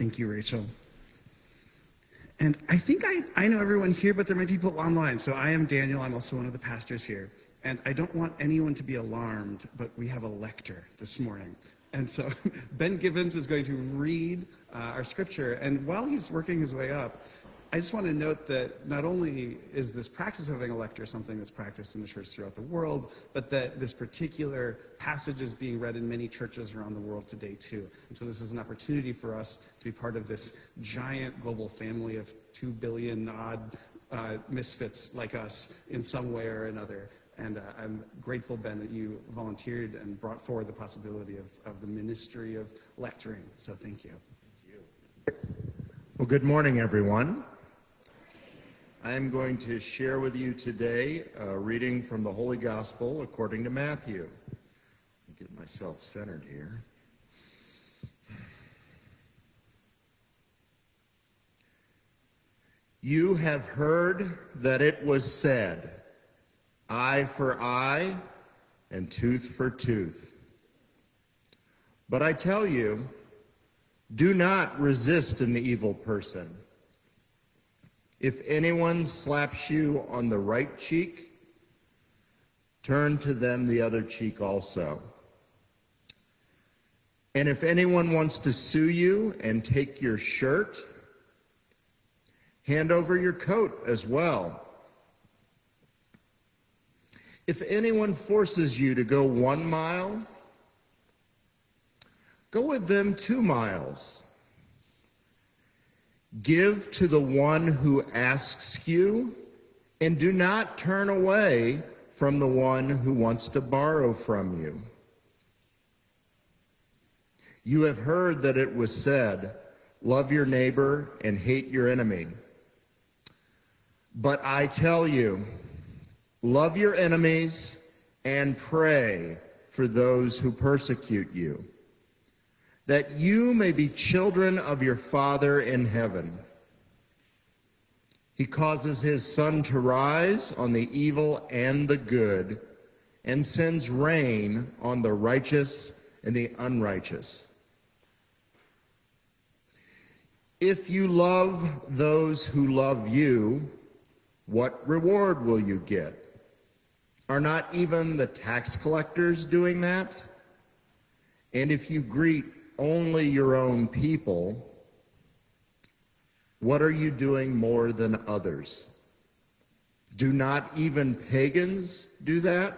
Thank you, Rachel. And I think I, I know everyone here, but there might be people online. So I am Daniel. I'm also one of the pastors here. And I don't want anyone to be alarmed, but we have a lector this morning. And so Ben Gibbons is going to read uh, our scripture. And while he's working his way up, I just want to note that not only is this practice of having a lector something that's practiced in the church throughout the world, but that this particular passage is being read in many churches around the world today too. And so this is an opportunity for us to be part of this giant global family of two billion odd uh, misfits like us in some way or another. And uh, I'm grateful, Ben, that you volunteered and brought forward the possibility of, of the ministry of lecturing. So thank you. Thank you. Well, good morning, everyone. I am going to share with you today a reading from the Holy Gospel according to Matthew. Get myself centered here. You have heard that it was said, eye for eye and tooth for tooth. But I tell you, do not resist an evil person. If anyone slaps you on the right cheek, turn to them the other cheek also. And if anyone wants to sue you and take your shirt, hand over your coat as well. If anyone forces you to go one mile, go with them two miles. Give to the one who asks you, and do not turn away from the one who wants to borrow from you. You have heard that it was said, Love your neighbor and hate your enemy. But I tell you, love your enemies and pray for those who persecute you that you may be children of your Father in heaven. He causes his sun to rise on the evil and the good, and sends rain on the righteous and the unrighteous. If you love those who love you, what reward will you get? Are not even the tax collectors doing that? And if you greet only your own people, what are you doing more than others? Do not even pagans do that?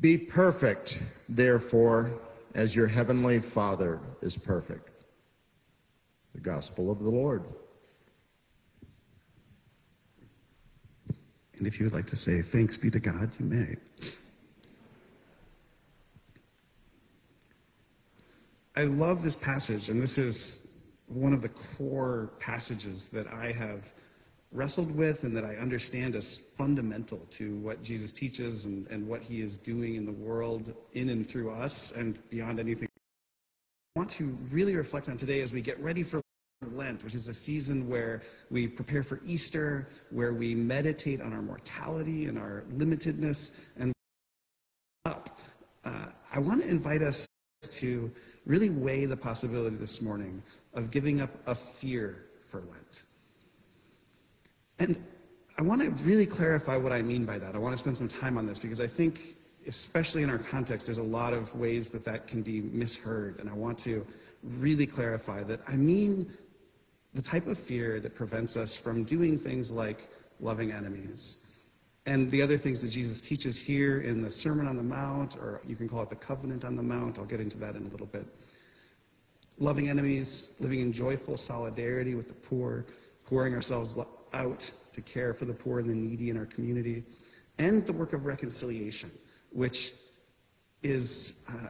Be perfect, therefore, as your heavenly Father is perfect. The Gospel of the Lord. And if you would like to say thanks be to God, you may. I love this passage, and this is one of the core passages that I have wrestled with and that I understand as fundamental to what Jesus teaches and, and what he is doing in the world, in and through us, and beyond anything. I want to really reflect on today as we get ready for Lent, which is a season where we prepare for Easter, where we meditate on our mortality and our limitedness, and up. Uh, I want to invite us to really weigh the possibility this morning of giving up a fear for Lent. And I want to really clarify what I mean by that. I want to spend some time on this because I think, especially in our context, there's a lot of ways that that can be misheard. And I want to really clarify that I mean the type of fear that prevents us from doing things like loving enemies. And the other things that Jesus teaches here in the Sermon on the Mount, or you can call it the Covenant on the Mount, I'll get into that in a little bit. Loving enemies, living in joyful solidarity with the poor, pouring ourselves out to care for the poor and the needy in our community, and the work of reconciliation, which is uh,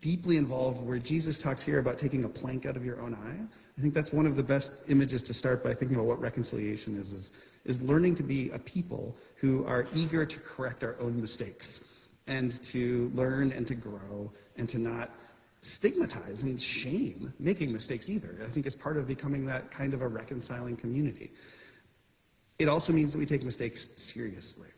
deeply involved where Jesus talks here about taking a plank out of your own eye. I think that's one of the best images to start by thinking about what reconciliation is, is, is learning to be a people who are eager to correct our own mistakes and to learn and to grow and to not stigmatize and shame making mistakes either. I think it's part of becoming that kind of a reconciling community. It also means that we take mistakes seriously.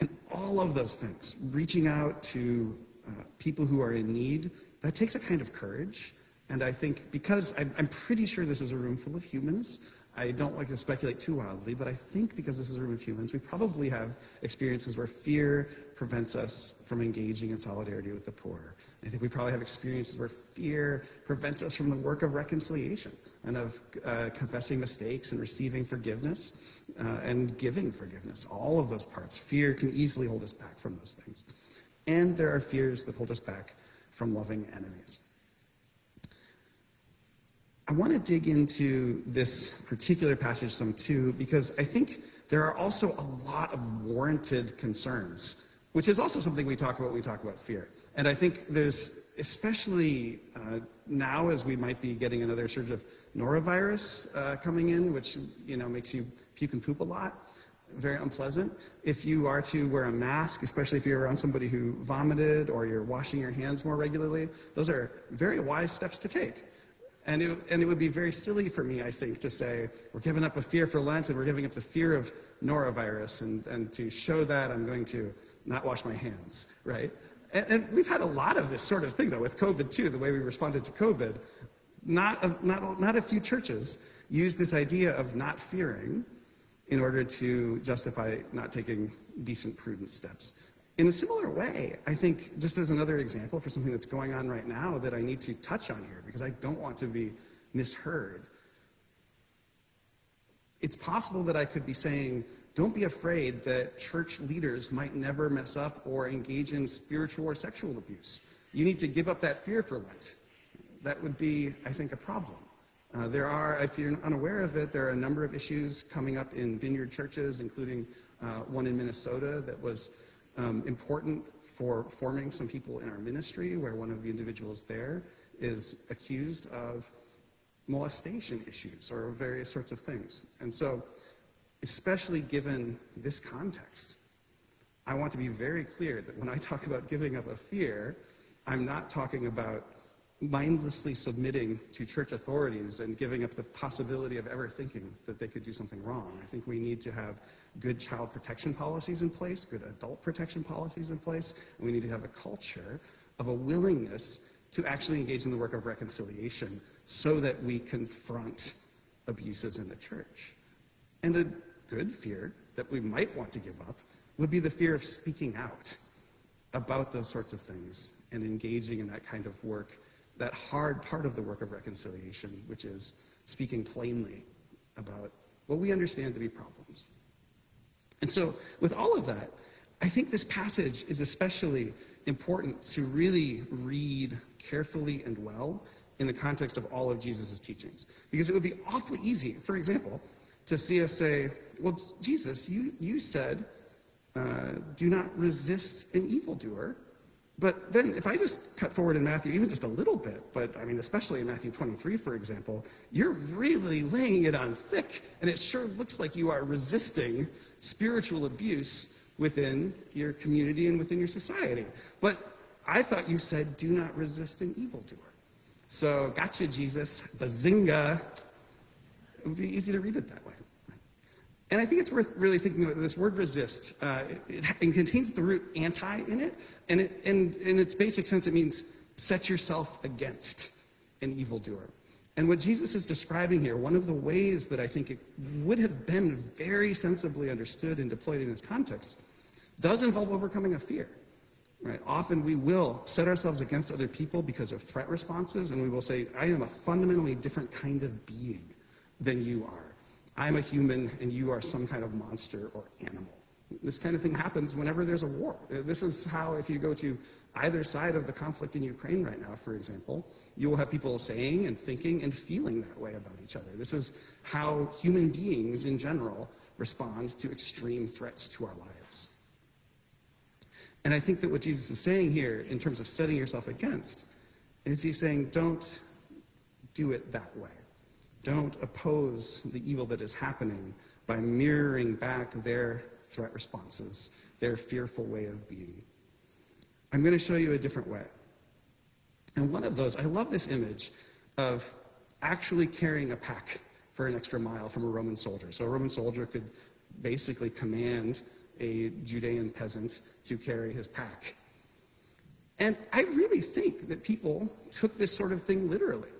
And all of those things, reaching out to uh, people who are in need, that takes a kind of courage. And I think because I'm, I'm pretty sure this is a room full of humans, I don't like to speculate too wildly, but I think because this is a room of humans, we probably have experiences where fear prevents us from engaging in solidarity with the poor. I think we probably have experiences where fear prevents us from the work of reconciliation and of uh, confessing mistakes and receiving forgiveness uh, and giving forgiveness. All of those parts. Fear can easily hold us back from those things. And there are fears that hold us back from loving enemies. I want to dig into this particular passage some too, because I think there are also a lot of warranted concerns, which is also something we talk about when we talk about fear. And I think there's, especially uh, now as we might be getting another surge of norovirus uh, coming in, which you know makes you puke and poop a lot, very unpleasant. If you are to wear a mask, especially if you're around somebody who vomited or you're washing your hands more regularly, those are very wise steps to take. And it, and it would be very silly for me, I think, to say, we're giving up a fear for Lent and we're giving up the fear of norovirus. And, and to show that, I'm going to not wash my hands, right? And, and we've had a lot of this sort of thing, though, with COVID, too, the way we responded to COVID. Not a, not, not a few churches use this idea of not fearing in order to justify not taking decent, prudent steps. In a similar way, I think, just as another example for something that's going on right now that I need to touch on here because I don't want to be misheard, it's possible that I could be saying, don't be afraid that church leaders might never mess up or engage in spiritual or sexual abuse. You need to give up that fear for Lent. That would be, I think, a problem. Uh, there are, if you're unaware of it, there are a number of issues coming up in vineyard churches, including uh, one in Minnesota that was um, important for forming some people in our ministry, where one of the individuals there is accused of molestation issues or various sorts of things. And so, especially given this context, I want to be very clear that when I talk about giving up a fear, I'm not talking about mindlessly submitting to church authorities and giving up the possibility of ever thinking that they could do something wrong. I think we need to have good child protection policies in place, good adult protection policies in place, and we need to have a culture of a willingness to actually engage in the work of reconciliation so that we confront abuses in the church. And a good fear that we might want to give up would be the fear of speaking out about those sorts of things and engaging in that kind of work that hard part of the work of reconciliation, which is speaking plainly about what we understand to be problems. And so, with all of that, I think this passage is especially important to really read carefully and well in the context of all of Jesus' teachings. Because it would be awfully easy, for example, to see us say, Well, Jesus, you, you said, uh, do not resist an evildoer. But then if I just cut forward in Matthew even just a little bit, but I mean, especially in Matthew 23, for example, you're really laying it on thick, and it sure looks like you are resisting spiritual abuse within your community and within your society. But I thought you said, do not resist an evildoer. So, gotcha, Jesus, bazinga. It would be easy to read it that way. And I think it's worth really thinking about this word resist. Uh, it, it, contains the root anti in it, and, it, and in its basic sense, it means set yourself against an evildoer. And what Jesus is describing here, one of the ways that I think it would have been very sensibly understood and deployed in this context, does involve overcoming a fear. Right? Often we will set ourselves against other people because of threat responses, and we will say, I am a fundamentally different kind of being than you are. I'm a human and you are some kind of monster or animal. This kind of thing happens whenever there's a war. This is how, if you go to either side of the conflict in Ukraine right now, for example, you will have people saying and thinking and feeling that way about each other. This is how human beings in general respond to extreme threats to our lives. And I think that what Jesus is saying here, in terms of setting yourself against, is he's saying, don't do it that way. Don't oppose the evil that is happening by mirroring back their threat responses, their fearful way of being. I'm going to show you a different way. And one of those, I love this image of actually carrying a pack for an extra mile from a Roman soldier. So a Roman soldier could basically command a Judean peasant to carry his pack. And I really think that people took this sort of thing literally.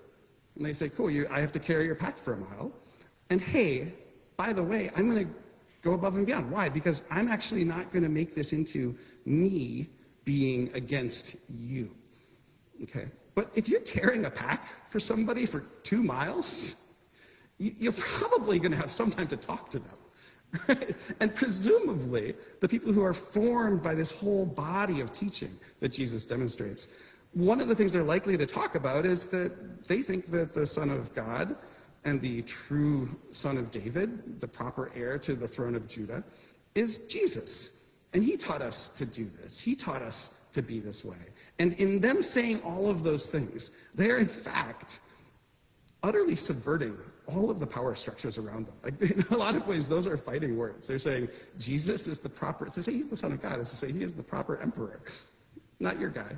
And they say, cool, you, I have to carry your pack for a mile. And hey, by the way, I'm going to go above and beyond. Why? Because I'm actually not going to make this into me being against you. Okay? But if you're carrying a pack for somebody for two miles, you're probably going to have some time to talk to them. Right? And presumably, the people who are formed by this whole body of teaching that Jesus demonstrates, one of the things they're likely to talk about is that they think that the Son of God and the true Son of David, the proper heir to the throne of Judah, is Jesus. And he taught us to do this. He taught us to be this way. And in them saying all of those things, they're in fact utterly subverting all of the power structures around them. Like in a lot of ways, those are fighting words. They're saying Jesus is the proper, to say he's the son of God is to say he is the proper emperor, not your guy.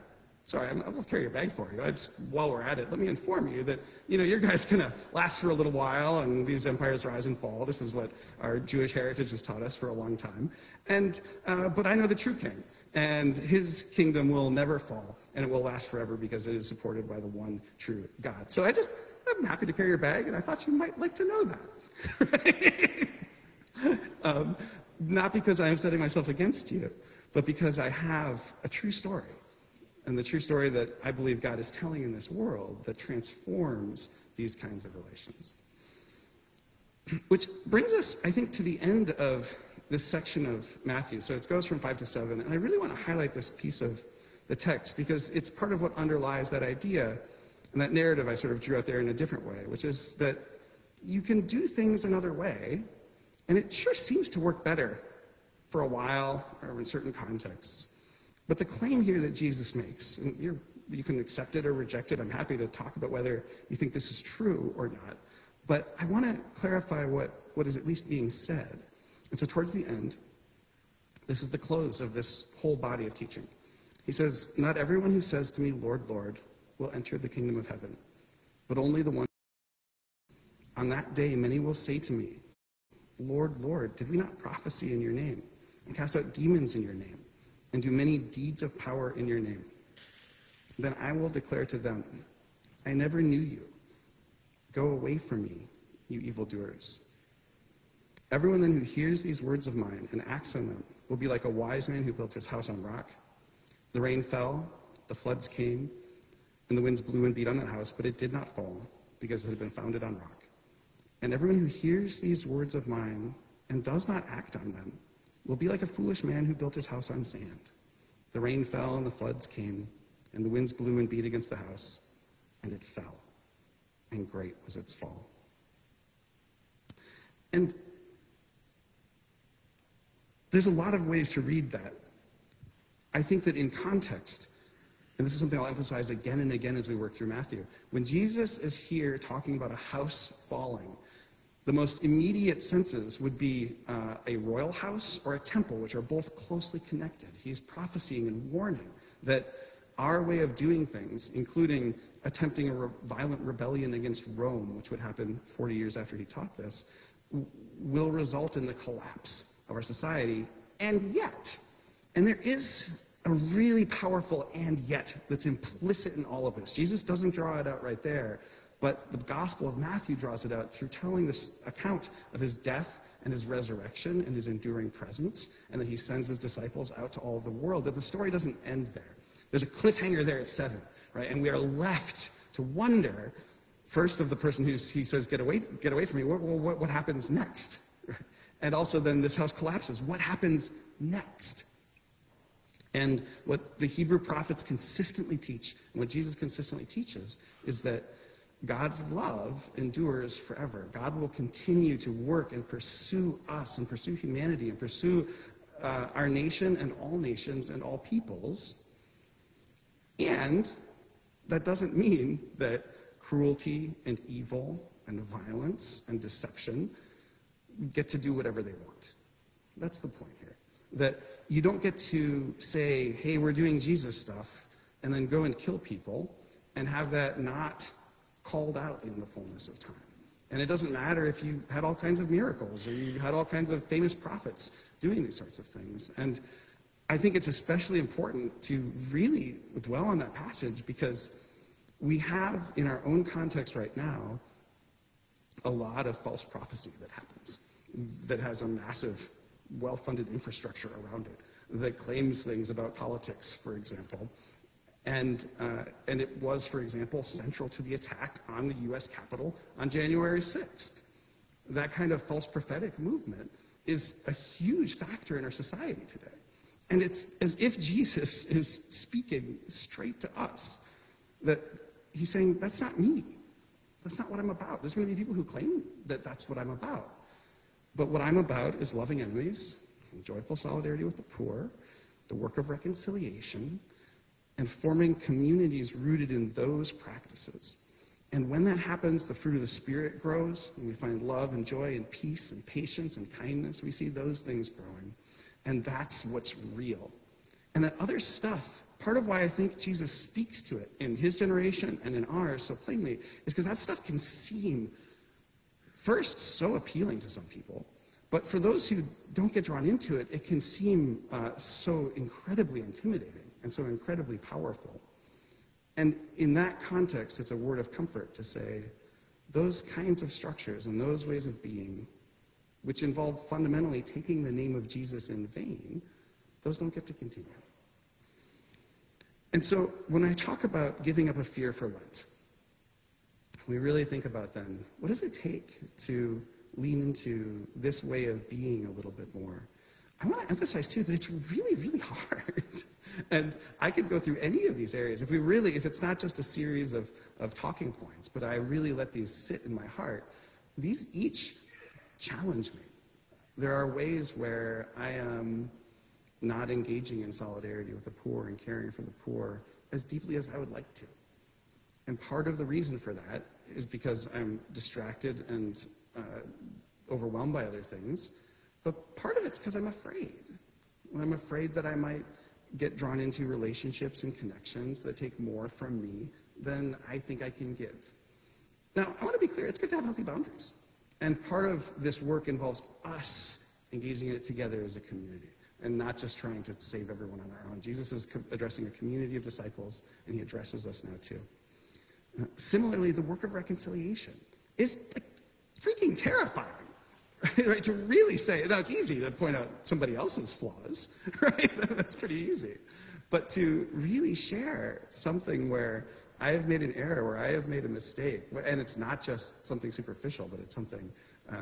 Sorry, I'm, I'll carry your bag for you. I just, while we're at it, let me inform you that you know your guy's gonna last for a little while, and these empires rise and fall. This is what our Jewish heritage has taught us for a long time. And uh, but I know the true king, and his kingdom will never fall, and it will last forever because it is supported by the one true God. So I just I'm happy to carry your bag, and I thought you might like to know that. um, not because I am setting myself against you, but because I have a true story. And the true story that I believe God is telling in this world that transforms these kinds of relations. Which brings us, I think, to the end of this section of Matthew. So it goes from 5 to 7. And I really want to highlight this piece of the text because it's part of what underlies that idea and that narrative I sort of drew out there in a different way, which is that you can do things another way, and it sure seems to work better for a while or in certain contexts. But the claim here that Jesus makes, and you can accept it or reject it, I'm happy to talk about whether you think this is true or not. But I want to clarify what, what is at least being said. And so, towards the end, this is the close of this whole body of teaching. He says, Not everyone who says to me, Lord, Lord, will enter the kingdom of heaven, but only the one. On that day, many will say to me, Lord, Lord, did we not prophesy in your name, and cast out demons in your name, and do many deeds of power in your name? Then I will declare to them, I never knew you. Go away from me, you evildoers. Everyone then who hears these words of mine and acts on them will be like a wise man who builds his house on rock. The rain fell, the floods came, and the winds blew and beat on that house, but it did not fall, because it had been founded on rock. And everyone who hears these words of mine and does not act on them will be like a foolish man who built his house on sand. The rain fell and the floods came, and the winds blew and beat against the house, and it fell. And great was its fall. And there's a lot of ways to read that. I think that in context, and this is something I'll emphasize again and again as we work through Matthew. When Jesus is here talking about a house falling, the most immediate senses would be uh, a royal house or a temple, which are both closely connected. He's prophesying and warning that our way of doing things, including attempting a re- violent rebellion against Rome, which would happen 40 years after he taught this, w- will result in the collapse of our society. And yet, and there is a really powerful and yet that's implicit in all of this. Jesus doesn't draw it out right there, but the Gospel of Matthew draws it out through telling this account of his death and his resurrection and his enduring presence, and that he sends his disciples out to all the world. That the story doesn't end there. There's a cliffhanger there at seven, right? And we are left to wonder, first of the person who he says, "Get away, get away from me." What, what, what happens next? And also, then this house collapses. What happens next? And what the Hebrew prophets consistently teach, and what Jesus consistently teaches, is that God's love endures forever. God will continue to work and pursue us and pursue humanity and pursue uh, our nation and all nations and all peoples. And that doesn't mean that cruelty and evil and violence and deception get to do whatever they want. That's the point here. That you don't get to say, hey, we're doing Jesus stuff, and then go and kill people and have that not called out in the fullness of time. And it doesn't matter if you had all kinds of miracles or you had all kinds of famous prophets doing these sorts of things. And I think it's especially important to really dwell on that passage because we have in our own context right now a lot of false prophecy that happens that has a massive, well funded infrastructure around it that claims things about politics, for example. And, uh, and it was, for example, central to the attack on the US Capitol on January 6th. That kind of false prophetic movement is a huge factor in our society today. And it's as if Jesus is speaking straight to us, that he's saying, That's not me. That's not what I'm about. There's going to be people who claim that that's what I'm about. But what I'm about is loving enemies, joyful solidarity with the poor, the work of reconciliation, and forming communities rooted in those practices. And when that happens, the fruit of the Spirit grows, and we find love and joy and peace and patience and kindness. We see those things growing. And that's what's real. And that other stuff, part of why I think Jesus speaks to it in his generation and in ours so plainly, is because that stuff can seem, first, so appealing to some people. But for those who don't get drawn into it, it can seem uh, so incredibly intimidating and so incredibly powerful. And in that context, it's a word of comfort to say those kinds of structures and those ways of being, which involve fundamentally taking the name of Jesus in vain, those don't get to continue. And so when I talk about giving up a fear for Lent, we really think about then what does it take to lean into this way of being a little bit more? I want to emphasize too that it's really, really hard. and I could go through any of these areas if we really, if it's not just a series of, of talking points, but I really let these sit in my heart, these each challenge me. There are ways where I am not engaging in solidarity with the poor and caring for the poor as deeply as I would like to. And part of the reason for that is because I'm distracted and uh, overwhelmed by other things. But part of it's because I'm afraid. I'm afraid that I might get drawn into relationships and connections that take more from me than I think I can give. Now, I want to be clear, it's good to have healthy boundaries. And part of this work involves us engaging in it together as a community and not just trying to save everyone on our own. Jesus is addressing a community of disciples, and he addresses us now too. Uh, similarly, the work of reconciliation is like, freaking terrifying. Right, to really say, now it's easy to point out somebody else's flaws, right? That's pretty easy. But to really share something where I have made an error, where I have made a mistake, and it's not just something superficial, but it's something uh,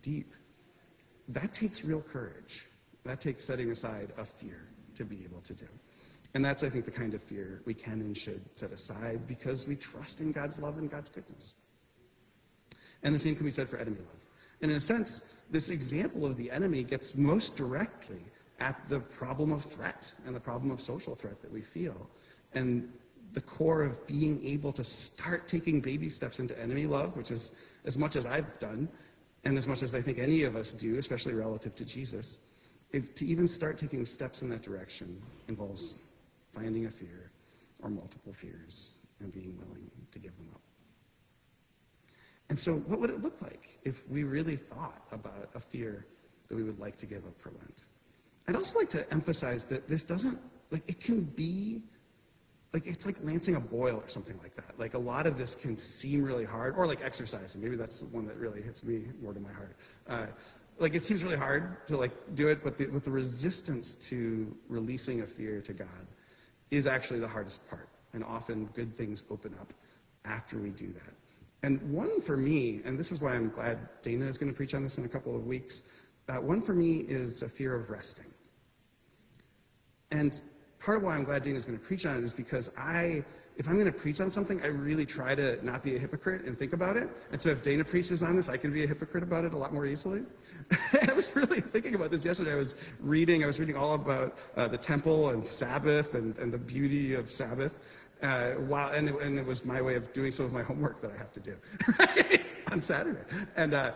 deep, that takes real courage. That takes setting aside a fear to be able to do. And that's, I think, the kind of fear we can and should set aside because we trust in God's love and God's goodness. And the same can be said for enemy love. And in a sense, this example of the enemy gets most directly at the problem of threat and the problem of social threat that we feel. And the core of being able to start taking baby steps into enemy love, which is as much as I've done, and as much as I think any of us do, especially relative to Jesus, if to even start taking steps in that direction involves finding a fear or multiple fears and being willing to give them up. And so, what would it look like if we really thought about a fear that we would like to give up for Lent? I'd also like to emphasize that this doesn't, like, it can be, like, it's like lancing a boil or something like that. Like, a lot of this can seem really hard, or like exercising. Maybe that's the one that really hits me more to my heart. Uh, like, it seems really hard to, like, do it, but the, with the resistance to releasing a fear to God is actually the hardest part. And often good things open up after we do that. And one for me, and this is why I'm glad Dana is going to preach on this in a couple of weeks, uh, one for me is a fear of resting. And part of why I'm glad Dana is going to preach on it is because I, if I'm going to preach on something, I really try to not be a hypocrite and think about it. And so if Dana preaches on this, I can be a hypocrite about it a lot more easily. I was really thinking about this yesterday. I was reading, I was reading all about uh, the temple and Sabbath and, and the beauty of Sabbath. Uh, while, and, it, and it was my way of doing some of my homework that I have to do on Saturday. And, uh,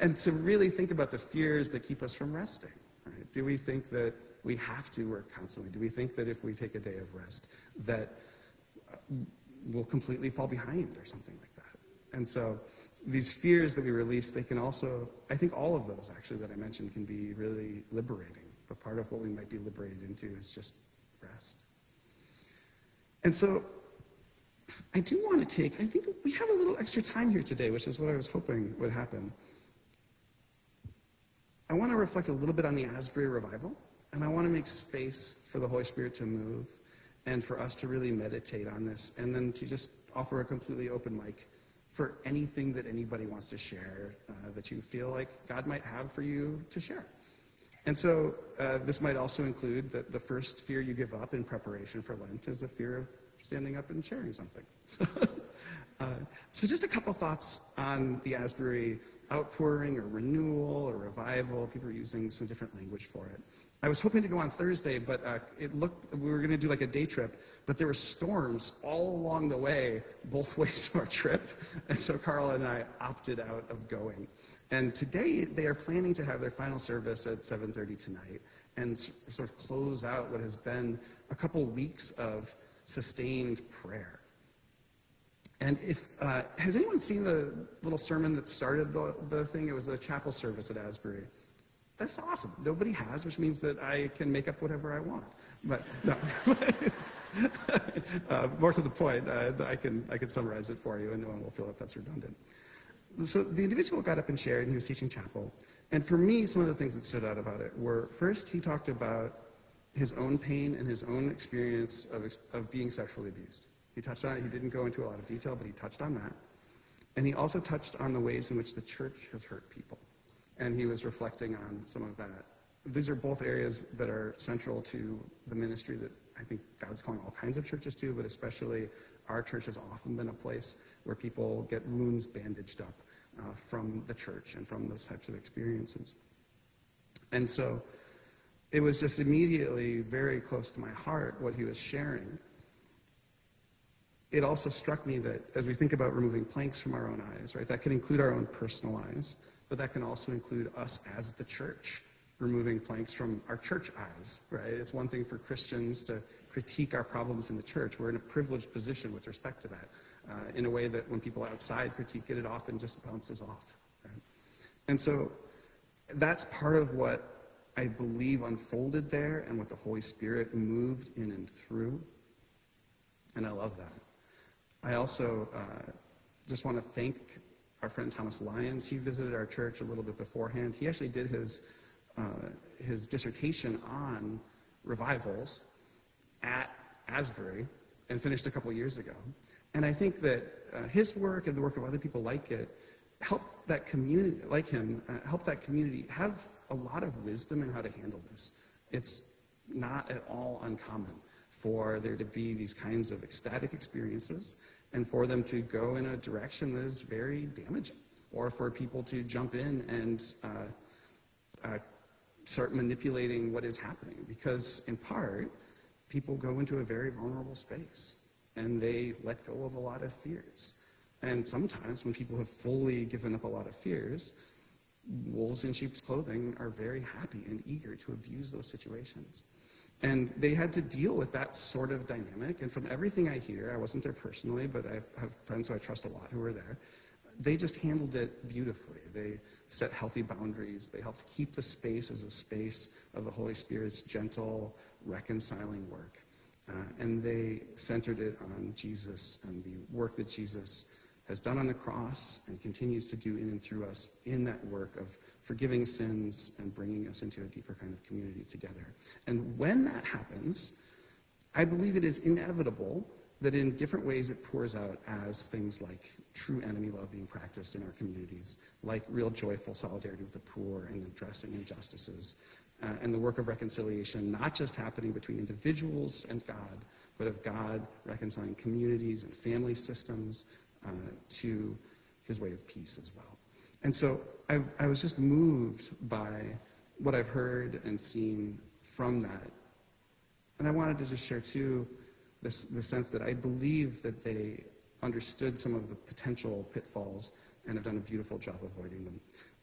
and to really think about the fears that keep us from resting. Right? Do we think that we have to work constantly? Do we think that if we take a day of rest, that we'll completely fall behind or something like that? And so these fears that we release, they can also, I think all of those actually that I mentioned can be really liberating but part of what we might be liberated into is just rest. And so I do want to take, I think we have a little extra time here today, which is what I was hoping would happen. I want to reflect a little bit on the Asbury revival, and I want to make space for the Holy Spirit to move and for us to really meditate on this, and then to just offer a completely open mic for anything that anybody wants to share uh, that you feel like God might have for you to share. And so uh, this might also include that the first fear you give up in preparation for Lent is a fear of standing up and sharing something. uh, so just a couple thoughts on the Asbury outpouring or renewal or revival. People are using some different language for it. I was hoping to go on Thursday, but uh, it looked we were going to do like a day trip, but there were storms all along the way, both ways of our trip, and so Carla and I opted out of going. And today they are planning to have their final service at 7:30 tonight, and sort of close out what has been a couple weeks of sustained prayer. And if uh, has anyone seen the little sermon that started the, the thing? It was the chapel service at Asbury. That's awesome. Nobody has, which means that I can make up whatever I want. But no. uh, more to the point, uh, I can I can summarize it for you, and no one will feel that that's redundant. So the individual got up and shared, and he was teaching chapel. And for me, some of the things that stood out about it were first, he talked about his own pain and his own experience of, of being sexually abused. He touched on it. He didn't go into a lot of detail, but he touched on that. And he also touched on the ways in which the church has hurt people. And he was reflecting on some of that. These are both areas that are central to the ministry that I think God's calling all kinds of churches to, but especially our church has often been a place where people get wounds bandaged up uh, from the church and from those types of experiences. And so it was just immediately very close to my heart what he was sharing it also struck me that as we think about removing planks from our own eyes, right, that can include our own personal eyes, but that can also include us as the church removing planks from our church eyes, right? It's one thing for Christians to critique our problems in the church. We're in a privileged position with respect to that, uh, in a way that when people outside critique it, it often just bounces off. Right? And so that's part of what I believe unfolded there and what the Holy Spirit moved in and through. And I love that. I also uh, just want to thank our friend Thomas Lyons. He visited our church a little bit beforehand. He actually did his, uh, his dissertation on revivals at Asbury and finished a couple years ago. And I think that uh, his work and the work of other people like it helped that community, like him, uh, help that community have a lot of wisdom in how to handle this. It's not at all uncommon for there to be these kinds of ecstatic experiences and for them to go in a direction that is very damaging, or for people to jump in and uh, uh, start manipulating what is happening. Because, in part, people go into a very vulnerable space and they let go of a lot of fears. And sometimes, when people have fully given up a lot of fears, wolves in sheep's clothing are very happy and eager to abuse those situations. And they had to deal with that sort of dynamic. And from everything I hear, I wasn't there personally, but I have friends who I trust a lot who were there. They just handled it beautifully. They set healthy boundaries. They helped keep the space as a space of the Holy Spirit's gentle, reconciling work. Uh, and they centered it on Jesus and the work that Jesus has done on the cross and continues to do in and through us in that work of forgiving sins and bringing us into a deeper kind of community together. And when that happens, I believe it is inevitable that in different ways it pours out as things like true enemy love being practiced in our communities, like real joyful solidarity with the poor and addressing injustices, uh, and the work of reconciliation not just happening between individuals and God, but of God reconciling communities and family systems, uh, to his way of peace as well. And so I've, I was just moved by what I've heard and seen from that. And I wanted to just share, too, this, the sense that I believe that they understood some of the potential pitfalls and have done a beautiful job avoiding them.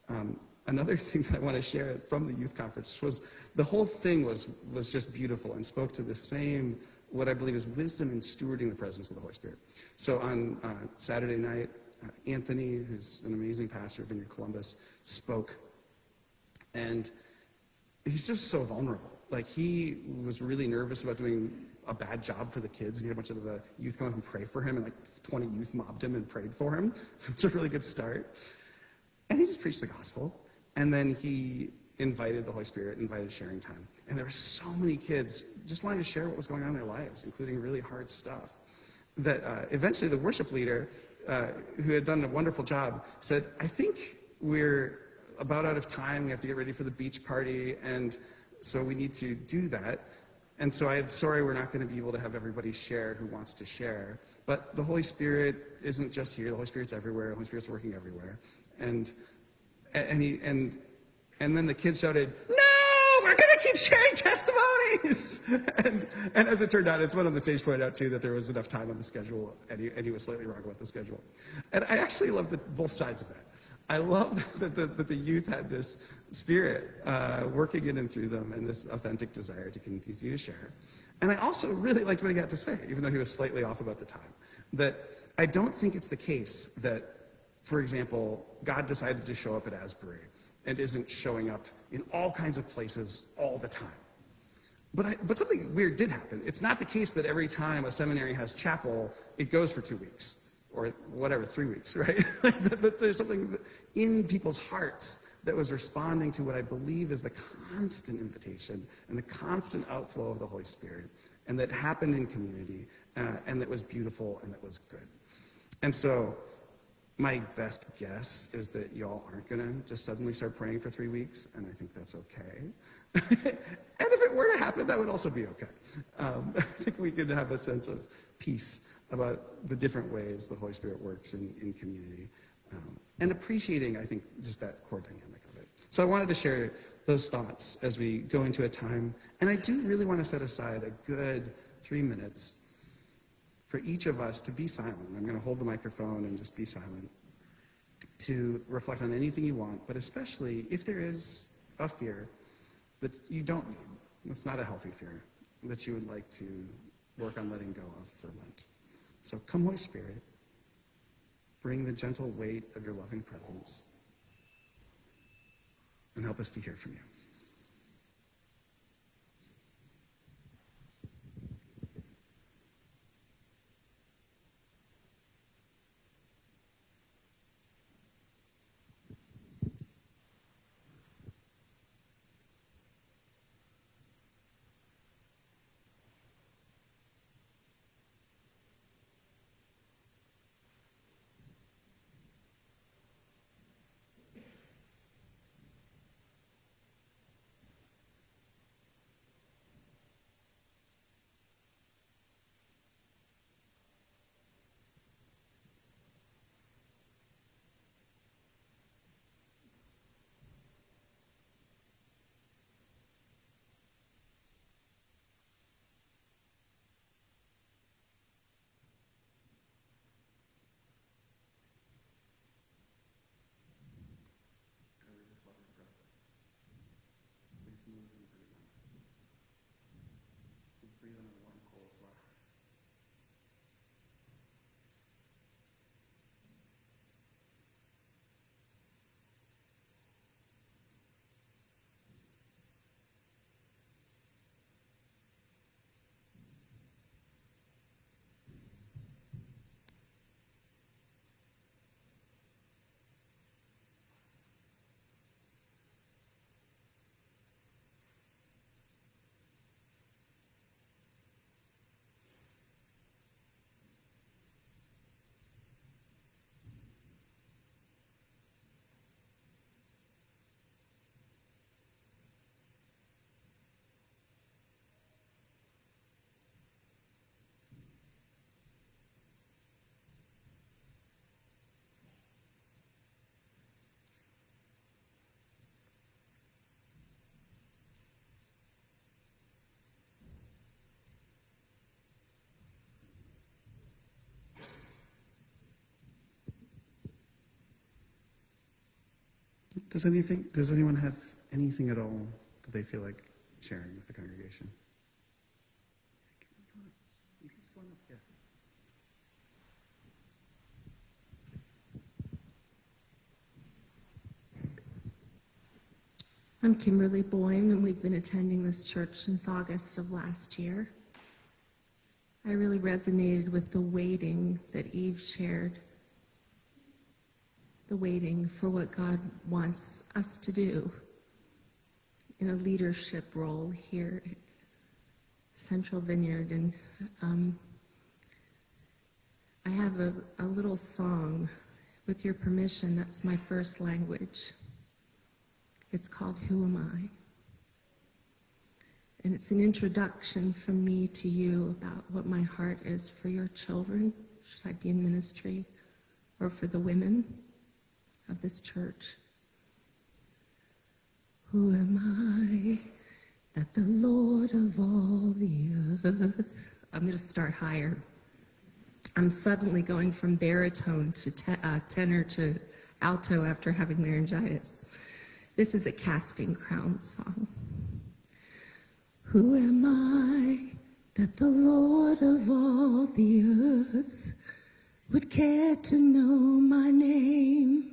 Um, another thing that I want to share from the youth conference was the whole thing was, was just beautiful and spoke to the same what I believe is wisdom in stewarding the presence of the Holy Spirit. So on uh, Saturday night, uh, Anthony, who's an amazing pastor of Vineyard Columbus, spoke. And he's just so vulnerable. Like he was really nervous about doing a bad job for the kids. He had a bunch of the youth come up and pray for him, and like 20 youth mobbed him and prayed for him. So it's a really good start. And he just preached the gospel. And then he invited the Holy Spirit, invited sharing time. And there were so many kids just wanting to share what was going on in their lives, including really hard stuff. That uh, eventually the worship leader, uh, who had done a wonderful job, said, I think we're about out of time. We have to get ready for the beach party. And so we need to do that. And so I'm sorry we're not going to be able to have everybody share who wants to share. But the Holy Spirit isn't just here. The Holy Spirit's everywhere. The Holy Spirit's working everywhere. And and he and and then the kids shouted, "No, we're going to keep sharing testimonies!" and and as it turned out, it's one on the stage pointed out too that there was enough time on the schedule, and he, and he was slightly wrong about the schedule. And I actually love the, both sides of that. I love that the, that the youth had this spirit uh, working in and through them and this authentic desire to continue to share. And I also really liked what he got to say, even though he was slightly off about the time. That I don't think it's the case that, for example, God decided to show up at Asbury and isn't showing up in all kinds of places all the time. But, I, but something weird did happen. It's not the case that every time a seminary has chapel, it goes for two weeks or whatever, three weeks, right? that there's something in people's hearts that was responding to what I believe is the constant invitation and the constant outflow of the Holy Spirit, and that happened in community, uh, and that was beautiful and that was good. And so, my best guess is that y'all aren't going to just suddenly start praying for three weeks, and I think that's okay. and if it were to happen, that would also be okay. Um, I think we could have a sense of peace about the different ways the Holy Spirit works in, in community. Um, and appreciating, I think, just that core dynamic of it. So I wanted to share those thoughts as we go into a time. And I do really want to set aside a good three minutes for each of us to be silent. I'm going to hold the microphone and just be silent to reflect on anything you want, but especially if there is a fear that you don't need, it's not a healthy fear, that you would like to work on letting go of for Lent. So come, Holy Spirit, bring the gentle weight of your loving presence and help us to hear from you. Does anything? Does anyone have anything at all that they feel like sharing with the congregation? I'm Kimberly Boehm, and we've been attending this church since August of last year. I really resonated with the waiting that Eve shared. The waiting for what God wants us to do in a leadership role here at Central Vineyard. And um, I have a, a little song, with your permission, that's my first language. It's called Who Am I? And it's an introduction from me to you about what my heart is for your children, should I be in ministry, or for the women of this church. Who am I that the Lord of all the earth? I'm going to start higher. I'm suddenly going from baritone to te- uh, tenor to alto after having laryngitis. This is a casting crown song. Who am I that the Lord of all the earth would care to know my name,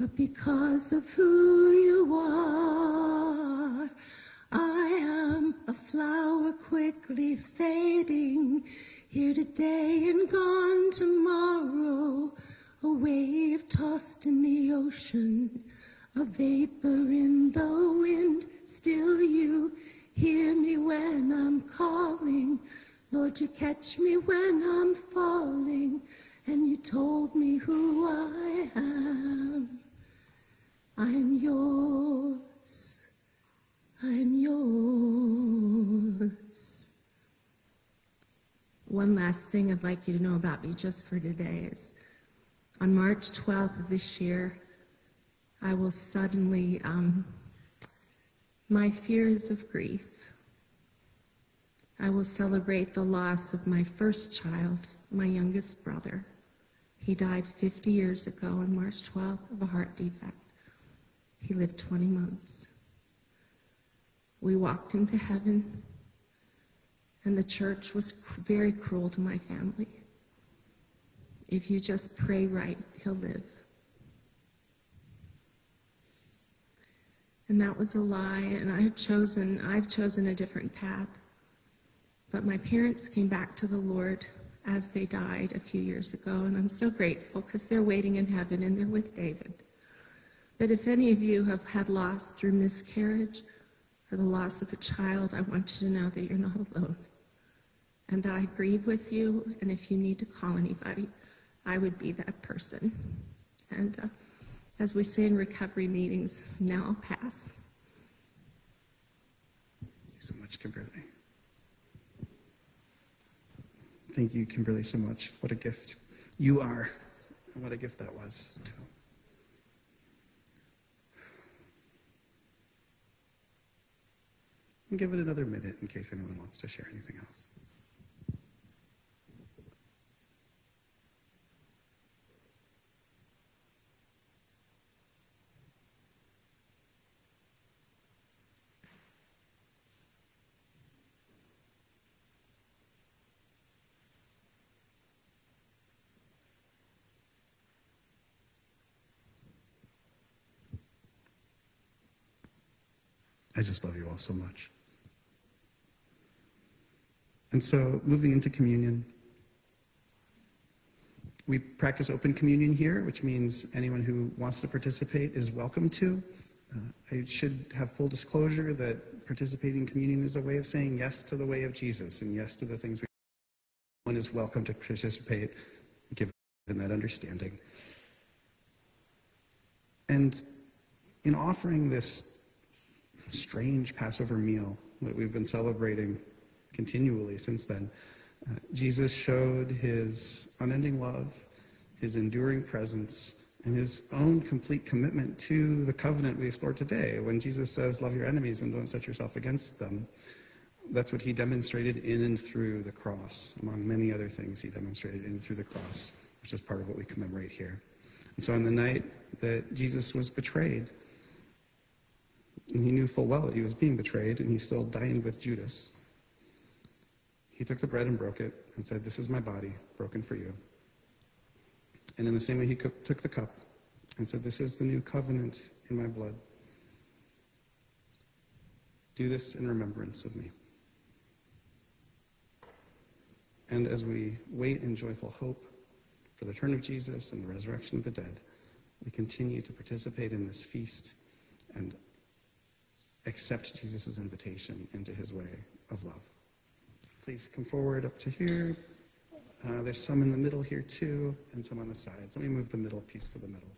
but because of who you are. I am a flower quickly fading, here today and gone tomorrow. A wave tossed in the ocean, a vapor in the wind. Still, you hear me when I'm calling. Lord, you catch me when I'm falling, and you told me who I am. I'm yours. I'm yours. One last thing I'd like you to know about me just for today is on March 12th of this year, I will suddenly, um, my fears of grief. I will celebrate the loss of my first child, my youngest brother. He died 50 years ago on March 12th of a heart defect. He lived 20 months. We walked him to heaven, and the church was very cruel to my family. If you just pray right, he'll live. And that was a lie, and I've chosen, I've chosen a different path. But my parents came back to the Lord as they died a few years ago, and I'm so grateful because they're waiting in heaven and they're with David. But if any of you have had loss through miscarriage or the loss of a child, I want you to know that you're not alone and that I grieve with you. And if you need to call anybody, I would be that person. And uh, as we say in recovery meetings, now I'll pass. Thank you so much, Kimberly. Thank you, Kimberly, so much. What a gift you are, and what a gift that was. And give it another minute in case anyone wants to share anything else. I just love you all so much. And so, moving into communion, we practice open communion here, which means anyone who wants to participate is welcome to. Uh, I should have full disclosure that participating in communion is a way of saying yes to the way of Jesus and yes to the things we. One is welcome to participate, given that understanding. And in offering this strange Passover meal that we've been celebrating continually since then, uh, Jesus showed his unending love, his enduring presence, and his own complete commitment to the covenant we explore today. When Jesus says, Love your enemies and don't set yourself against them, that's what he demonstrated in and through the cross. Among many other things, he demonstrated in and through the cross, which is part of what we commemorate here. And so on the night that Jesus was betrayed, and he knew full well that he was being betrayed, and he still dined with Judas. He took the bread and broke it and said, This is my body, broken for you. And in the same way, he took the cup and said, This is the new covenant in my blood. Do this in remembrance of me. And as we wait in joyful hope for the return of Jesus and the resurrection of the dead, we continue to participate in this feast and accept Jesus' invitation into his way of love. Please come forward up to here. Uh, there's some in the middle here too, and some on the sides. Let me move the middle piece to the middle.